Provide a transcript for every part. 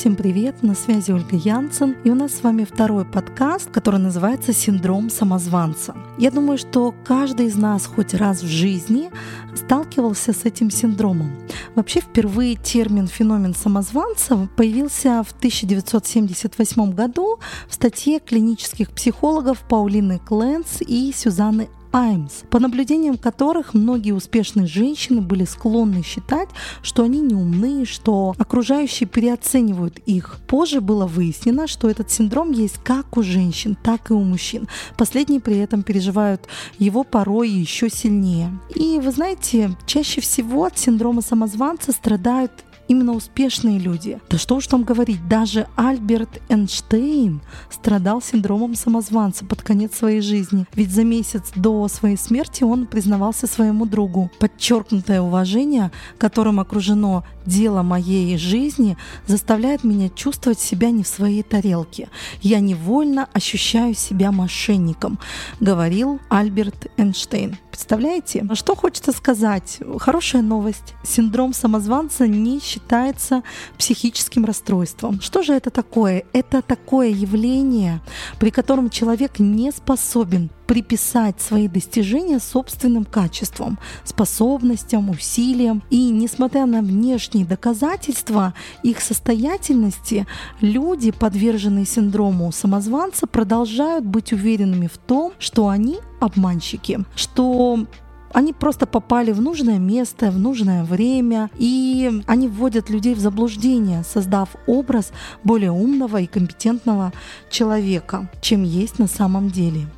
Всем привет, на связи Ольга Янсен, и у нас с вами второй подкаст, который называется «Синдром самозванца». Я думаю, что каждый из нас хоть раз в жизни сталкивался с этим синдромом. Вообще впервые термин «феномен самозванца» появился в 1978 году в статье клинических психологов Паулины Кленс и Сюзанны Аймс, по наблюдениям которых многие успешные женщины были склонны считать, что они неумны, что окружающие переоценивают их. Позже было выяснено, что этот синдром есть как у женщин, так и у мужчин. Последние при этом переживают его порой еще сильнее. И вы знаете, чаще всего от синдрома самозванца страдают именно успешные люди. Да что уж там говорить, даже Альберт Эйнштейн страдал синдромом самозванца под конец своей жизни. Ведь за месяц до своей смерти он признавался своему другу. Подчеркнутое уважение, которым окружено дело моей жизни, заставляет меня чувствовать себя не в своей тарелке. Я невольно ощущаю себя мошенником, говорил Альберт Эйнштейн. Представляете? Что хочется сказать? Хорошая новость. Синдром самозванца не считается психическим расстройством. Что же это такое? Это такое явление, при котором человек не способен приписать свои достижения собственным качествам, способностям, усилиям. И несмотря на внешние доказательства их состоятельности, люди, подверженные синдрому самозванца, продолжают быть уверенными в том, что они обманщики, что они просто попали в нужное место, в нужное время, и они вводят людей в заблуждение, создав образ более умного и компетентного человека, чем есть на самом деле.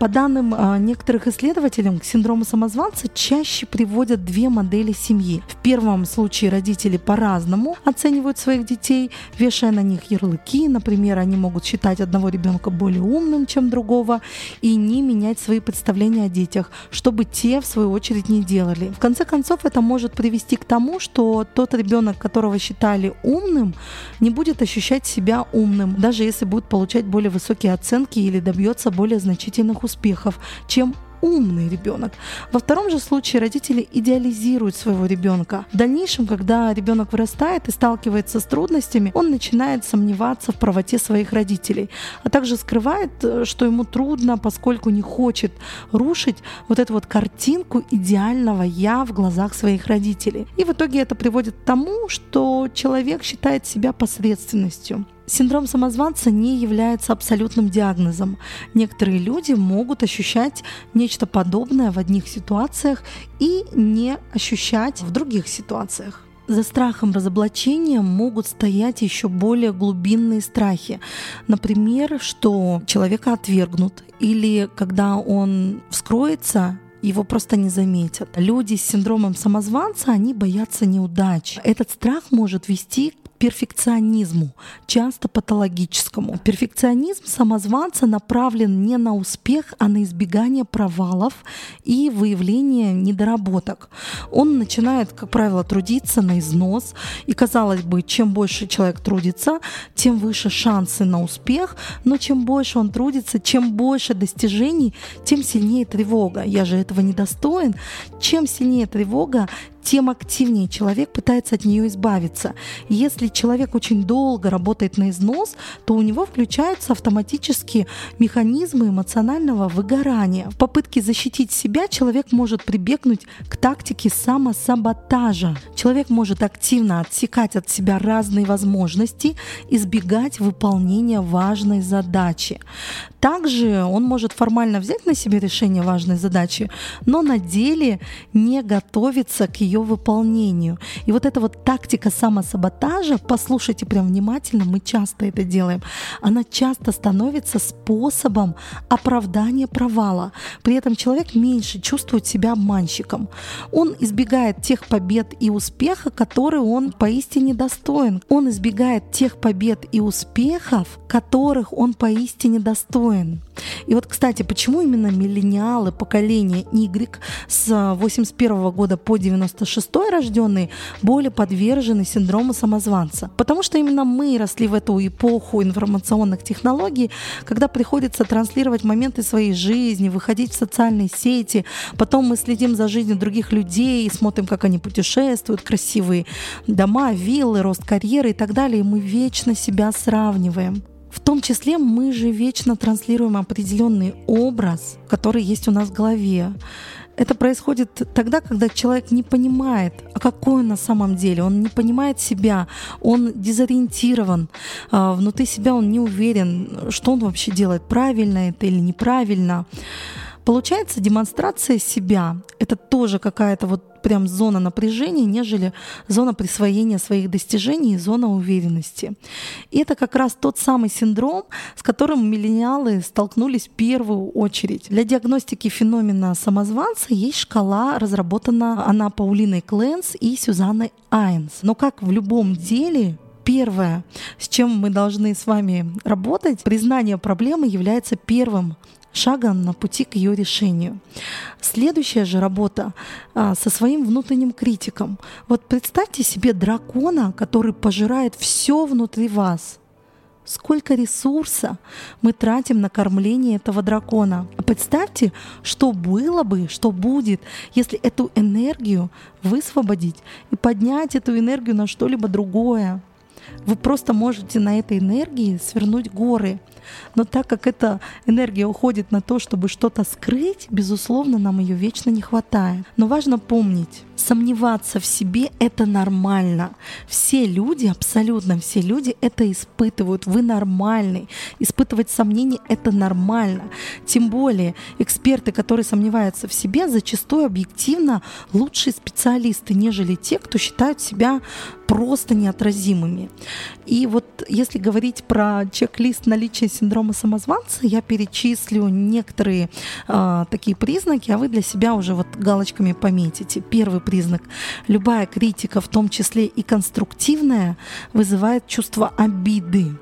По данным а, некоторых исследователей, к синдрому самозванца чаще приводят две модели семьи. В первом случае родители по-разному оценивают своих детей, вешая на них ярлыки. Например, они могут считать одного ребенка более умным, чем другого, и не менять свои представления о детях, чтобы те, в свою очередь, не делали. В конце концов, это может привести к тому, что тот ребенок, которого считали умным, не будет ощущать себя умным, даже если будет получать более высокие оценки или добьется более значительных успехов успехов, чем умный ребенок. Во втором же случае родители идеализируют своего ребенка. В дальнейшем, когда ребенок вырастает и сталкивается с трудностями, он начинает сомневаться в правоте своих родителей, а также скрывает, э, что ему трудно, поскольку не хочет рушить вот эту вот картинку идеального я в глазах своих родителей. И в итоге это приводит к тому, что человек считает себя посредственностью. Синдром самозванца не является абсолютным диагнозом. Некоторые люди могут ощущать нечто подобное в одних ситуациях и не ощущать в других ситуациях. За страхом разоблачения могут стоять еще более глубинные страхи. Например, что человека отвергнут или когда он вскроется, его просто не заметят. Люди с синдромом самозванца, они боятся неудач. Этот страх может вести перфекционизму, часто патологическому. Перфекционизм самозванца направлен не на успех, а на избегание провалов и выявление недоработок. Он начинает, как правило, трудиться на износ, и казалось бы, чем больше человек трудится, тем выше шансы на успех, но чем больше он трудится, чем больше достижений, тем сильнее тревога. Я же этого не достоин. Чем сильнее тревога, тем активнее человек пытается от нее избавиться. Если человек очень долго работает на износ, то у него включаются автоматически механизмы эмоционального выгорания. В попытке защитить себя человек может прибегнуть к тактике самосаботажа. Человек может активно отсекать от себя разные возможности, избегать выполнения важной задачи. Также он может формально взять на себя решение важной задачи, но на деле не готовиться к ее выполнению. И вот эта вот тактика самосаботажа, послушайте прям внимательно, мы часто это делаем, она часто становится способом оправдания провала. При этом человек меньше чувствует себя обманщиком. Он избегает тех побед и успеха, которые он поистине достоин. Он избегает тех побед и успехов, которых он поистине достоин спокоен. И вот, кстати, почему именно миллениалы поколения Y с 81 года по 96 рожденные более подвержены синдрому самозванца? Потому что именно мы росли в эту эпоху информационных технологий, когда приходится транслировать моменты своей жизни, выходить в социальные сети, потом мы следим за жизнью других людей, смотрим, как они путешествуют, красивые дома, виллы, рост карьеры и так далее, и мы вечно себя сравниваем. Том числе мы же вечно транслируем определенный образ, который есть у нас в голове. Это происходит тогда, когда человек не понимает, а какой он на самом деле. Он не понимает себя, он дезориентирован, а, внутри себя он не уверен, что он вообще делает, правильно это или неправильно. Получается, демонстрация себя — это тоже какая-то вот прям зона напряжения, нежели зона присвоения своих достижений и зона уверенности. И это как раз тот самый синдром, с которым миллениалы столкнулись в первую очередь. Для диагностики феномена самозванца есть шкала, разработана она Паулиной Кленс и Сюзанной Айнс. Но как в любом деле, Первое, с чем мы должны с вами работать, признание проблемы является первым шагом на пути к ее решению. Следующая же работа а, со своим внутренним критиком. Вот представьте себе дракона, который пожирает все внутри вас. Сколько ресурса мы тратим на кормление этого дракона. Представьте, что было бы, что будет, если эту энергию высвободить и поднять эту энергию на что-либо другое. Вы просто можете на этой энергии свернуть горы. Но так как эта энергия уходит на то, чтобы что-то скрыть, безусловно, нам ее вечно не хватает. Но важно помнить, сомневаться в себе — это нормально. Все люди, абсолютно все люди это испытывают. Вы нормальный. Испытывать сомнения — это нормально. Тем более эксперты, которые сомневаются в себе, зачастую объективно лучшие специалисты, нежели те, кто считают себя просто неотразимыми. И вот если говорить про чек-лист наличия синдрома самозванца, я перечислю некоторые э, такие признаки, а вы для себя уже вот галочками пометите. Первый признак. Любая критика, в том числе и конструктивная, вызывает чувство обиды.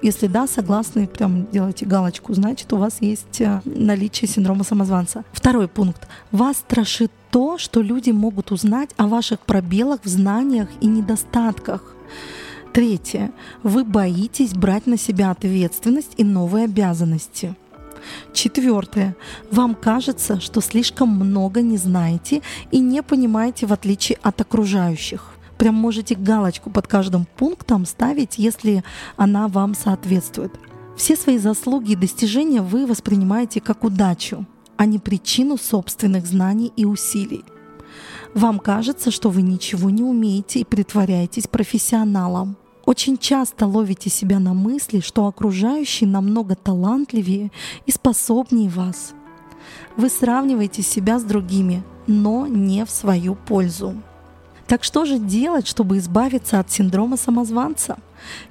Если да, согласны, прям делайте галочку, значит, у вас есть э, наличие синдрома самозванца. Второй пункт. Вас страшит то, что люди могут узнать о ваших пробелах в знаниях и недостатках. Третье. Вы боитесь брать на себя ответственность и новые обязанности. Четвертое. Вам кажется, что слишком много не знаете и не понимаете в отличие от окружающих. Прям можете галочку под каждым пунктом ставить, если она вам соответствует. Все свои заслуги и достижения вы воспринимаете как удачу, а не причину собственных знаний и усилий. Вам кажется, что вы ничего не умеете и притворяетесь профессионалом. Очень часто ловите себя на мысли, что окружающие намного талантливее и способнее вас. Вы сравниваете себя с другими, но не в свою пользу. Так что же делать, чтобы избавиться от синдрома самозванца?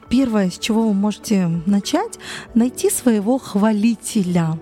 Первое, с чего вы можете начать, найти своего хвалителя.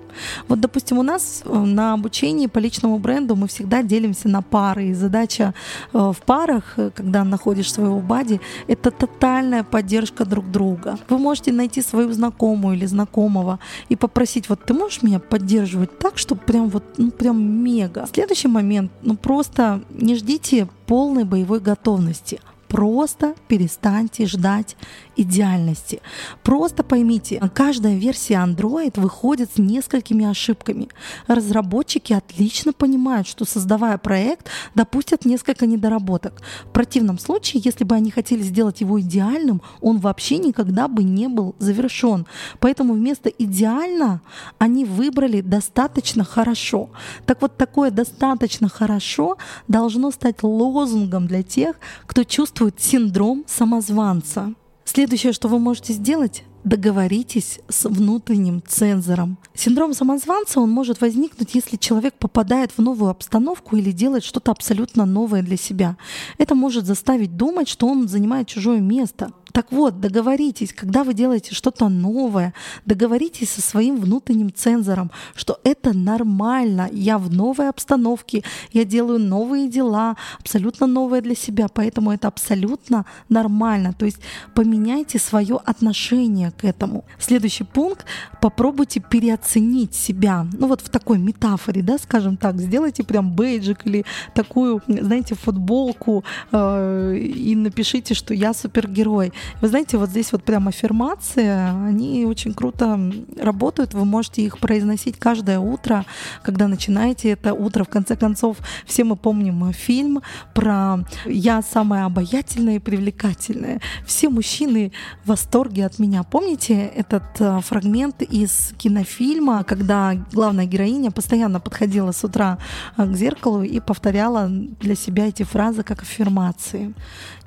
Вот, допустим, у нас э, на обучении по личному бренду мы всегда делимся на пары. И задача э, в парах, э, когда находишь своего бади, это тотальная поддержка друг друга. Вы можете найти свою знакомую или знакомого и попросить, вот ты можешь меня поддерживать так, чтобы прям вот, ну прям мега. Следующий момент, ну просто не ждите полной боевой готовности Просто перестаньте ждать идеальности. Просто поймите, каждая версия Android выходит с несколькими ошибками. Разработчики отлично понимают, что создавая проект, допустят несколько недоработок. В противном случае, если бы они хотели сделать его идеальным, он вообще никогда бы не был завершен. Поэтому вместо идеально они выбрали достаточно хорошо. Так вот, такое достаточно хорошо должно стать лозунгом для тех, кто чувствует чувствует синдром самозванца. Следующее, что вы можете сделать, договоритесь с внутренним цензором. Синдром самозванца, он может возникнуть, если человек попадает в новую обстановку или делает что-то абсолютно новое для себя. Это может заставить думать, что он занимает чужое место, Так вот, договоритесь, когда вы делаете что-то новое, договоритесь со своим внутренним цензором, что это нормально, я в новой обстановке, я делаю новые дела, абсолютно новое для себя, поэтому это абсолютно нормально. То есть поменяйте свое отношение к этому. Следующий пункт — попробуйте переоценить себя. Ну вот в такой метафоре, да, скажем так, сделайте прям бейджик или такую, знаете, футболку э, и напишите, что я супергерой. Вы знаете, вот здесь вот прям аффирмации, они очень круто работают, вы можете их произносить каждое утро, когда начинаете это утро. В конце концов, все мы помним фильм про «Я самая обаятельная и привлекательная». Все мужчины в восторге от меня. Помните этот э, фрагмент из кинофильма, когда главная героиня постоянно подходила с утра э, к зеркалу и повторяла для себя эти фразы как аффирмации.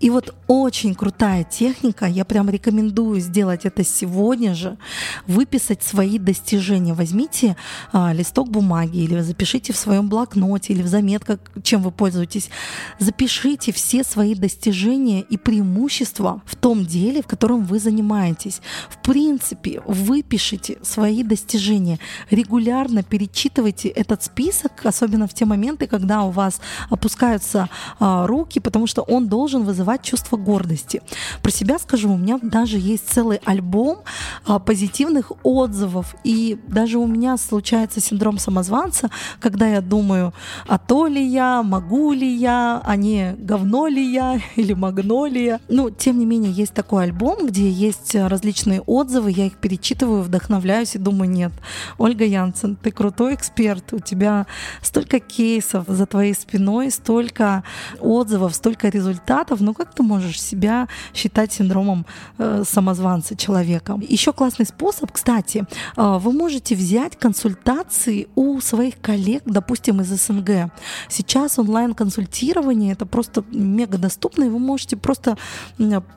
И вот очень крутая техника, я прям рекомендую сделать это сегодня же, выписать свои достижения. Возьмите а, листок бумаги или запишите в своем блокноте или в заметках, чем вы пользуетесь. Запишите все свои достижения и преимущества в том деле, в котором вы занимаетесь. В принципе, выпишите свои достижения. Регулярно перечитывайте этот список, особенно в те моменты, когда у вас опускаются а, руки, потому что он должен вызывать вызывать чувство гордости. Про себя скажу, у меня даже есть целый альбом а, позитивных отзывов, и даже у меня случается синдром самозванца, когда я думаю, а то ли я, могу ли я, а не говно ли я или магнолия. Ну, тем не менее, есть такой альбом, где есть различные отзывы, я их перечитываю, вдохновляюсь и думаю, нет, Ольга Янсен, ты крутой эксперт, у тебя столько кейсов за твоей спиной, столько отзывов, столько результатов, ну как ты можешь себя считать синдромом э, самозванца человека? Еще классный способ, кстати, э, вы можете взять консультации у своих коллег, допустим, из СНГ. Сейчас онлайн-консультирование это просто мега доступно, и вы можете просто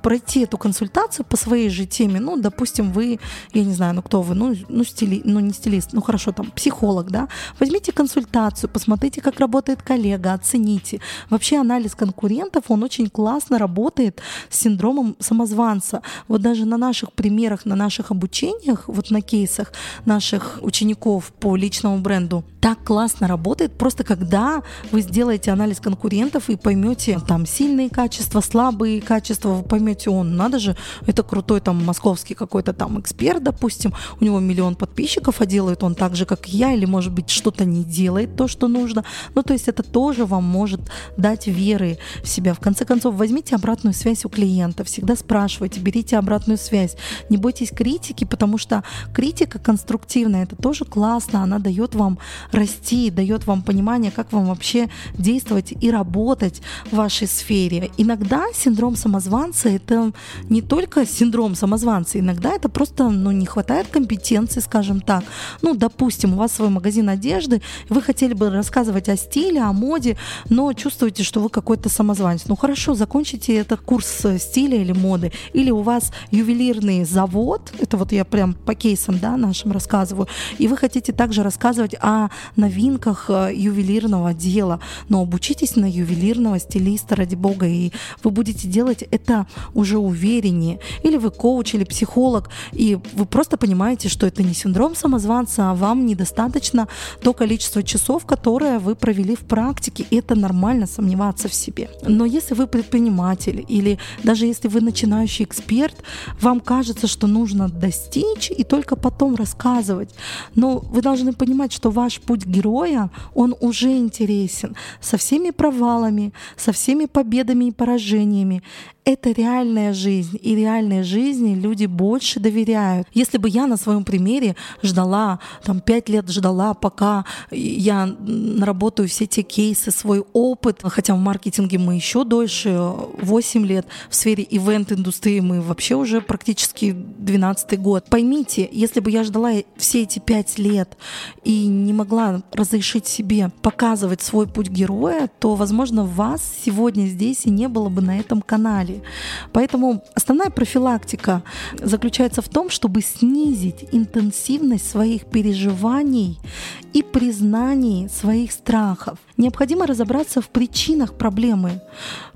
пройти эту консультацию по своей же теме. Ну, допустим, вы, я не знаю, ну кто вы, ну, ну, стили, ну не стилист, ну хорошо, там психолог, да, возьмите консультацию, посмотрите, как работает коллега, оцените. Вообще анализ конкурентов, он очень классно классно работает с синдромом самозванца. Вот даже на наших примерах, на наших обучениях, вот на кейсах наших учеников по личному бренду, так классно работает, просто когда вы сделаете анализ конкурентов и поймете там сильные качества, слабые качества, вы поймете, он, надо же, это крутой там московский какой-то там эксперт, допустим, у него миллион подписчиков, а делает он так же, как я, или может быть что-то не делает то, что нужно. Ну, то есть это тоже вам может дать веры в себя. В конце концов, возьмите Возьмите обратную связь у клиента, всегда спрашивайте, берите обратную связь. Не бойтесь критики, потому что критика конструктивная, это тоже классно, она дает вам расти, дает вам понимание, как вам вообще действовать и работать в вашей сфере. Иногда синдром самозванца — это не только синдром самозванца, иногда это просто ну, не хватает компетенции, скажем так. Ну, допустим, у вас свой магазин одежды, вы хотели бы рассказывать о стиле, о моде, но чувствуете, что вы какой-то самозванец. Ну хорошо, закончите закончите этот курс стиля или моды, или у вас ювелирный завод, это вот я прям по кейсам да, нашим рассказываю, и вы хотите также рассказывать о новинках э, ювелирного дела, но обучитесь на ювелирного стилиста, ради бога, и вы будете делать это уже увереннее. Или вы коуч, или психолог, и вы просто понимаете, что это не синдром самозванца, а вам недостаточно то количество часов, которое вы провели в практике, и это нормально сомневаться в себе. Но если вы предпринимаете предприниматель. Или даже если вы начинающий эксперт, вам кажется, что нужно достичь и только потом рассказывать. Но вы должны понимать, что ваш путь героя, он уже интересен. Со всеми провалами, со всеми победами и поражениями это реальная жизнь, и реальной жизни люди больше доверяют. Если бы я на своем примере ждала, там, пять лет ждала, пока я наработаю все те кейсы, свой опыт, хотя в маркетинге мы еще дольше, 8 лет, в сфере ивент-индустрии мы вообще уже практически 12 год. Поймите, если бы я ждала все эти пять лет и не могла разрешить себе показывать свой путь героя, то, возможно, вас сегодня здесь и не было бы на этом канале. Боли. Поэтому основная профилактика заключается в том, чтобы снизить интенсивность своих переживаний и признаний своих страхов. Необходимо разобраться в причинах проблемы.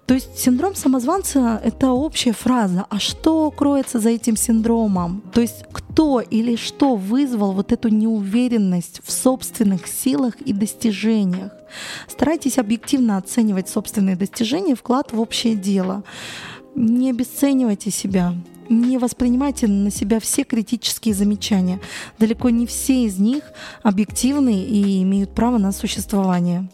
То есть синдром самозванца — это общая фраза. А что кроется за этим синдромом? То есть кто или что вызвал вот эту неуверенность в собственных силах и достижениях? Старайтесь объективно оценивать собственные достижения, вклад в общее дело. Не обесценивайте себя, не воспринимайте на себя все критические замечания. Далеко не все из них объективны и имеют право на существование.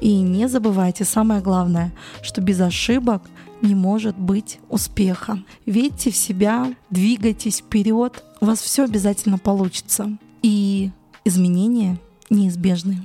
И не забывайте самое главное, что без ошибок не может быть успеха. Верьте в себя, двигайтесь вперед, у вас все обязательно получится. И изменения неизбежны.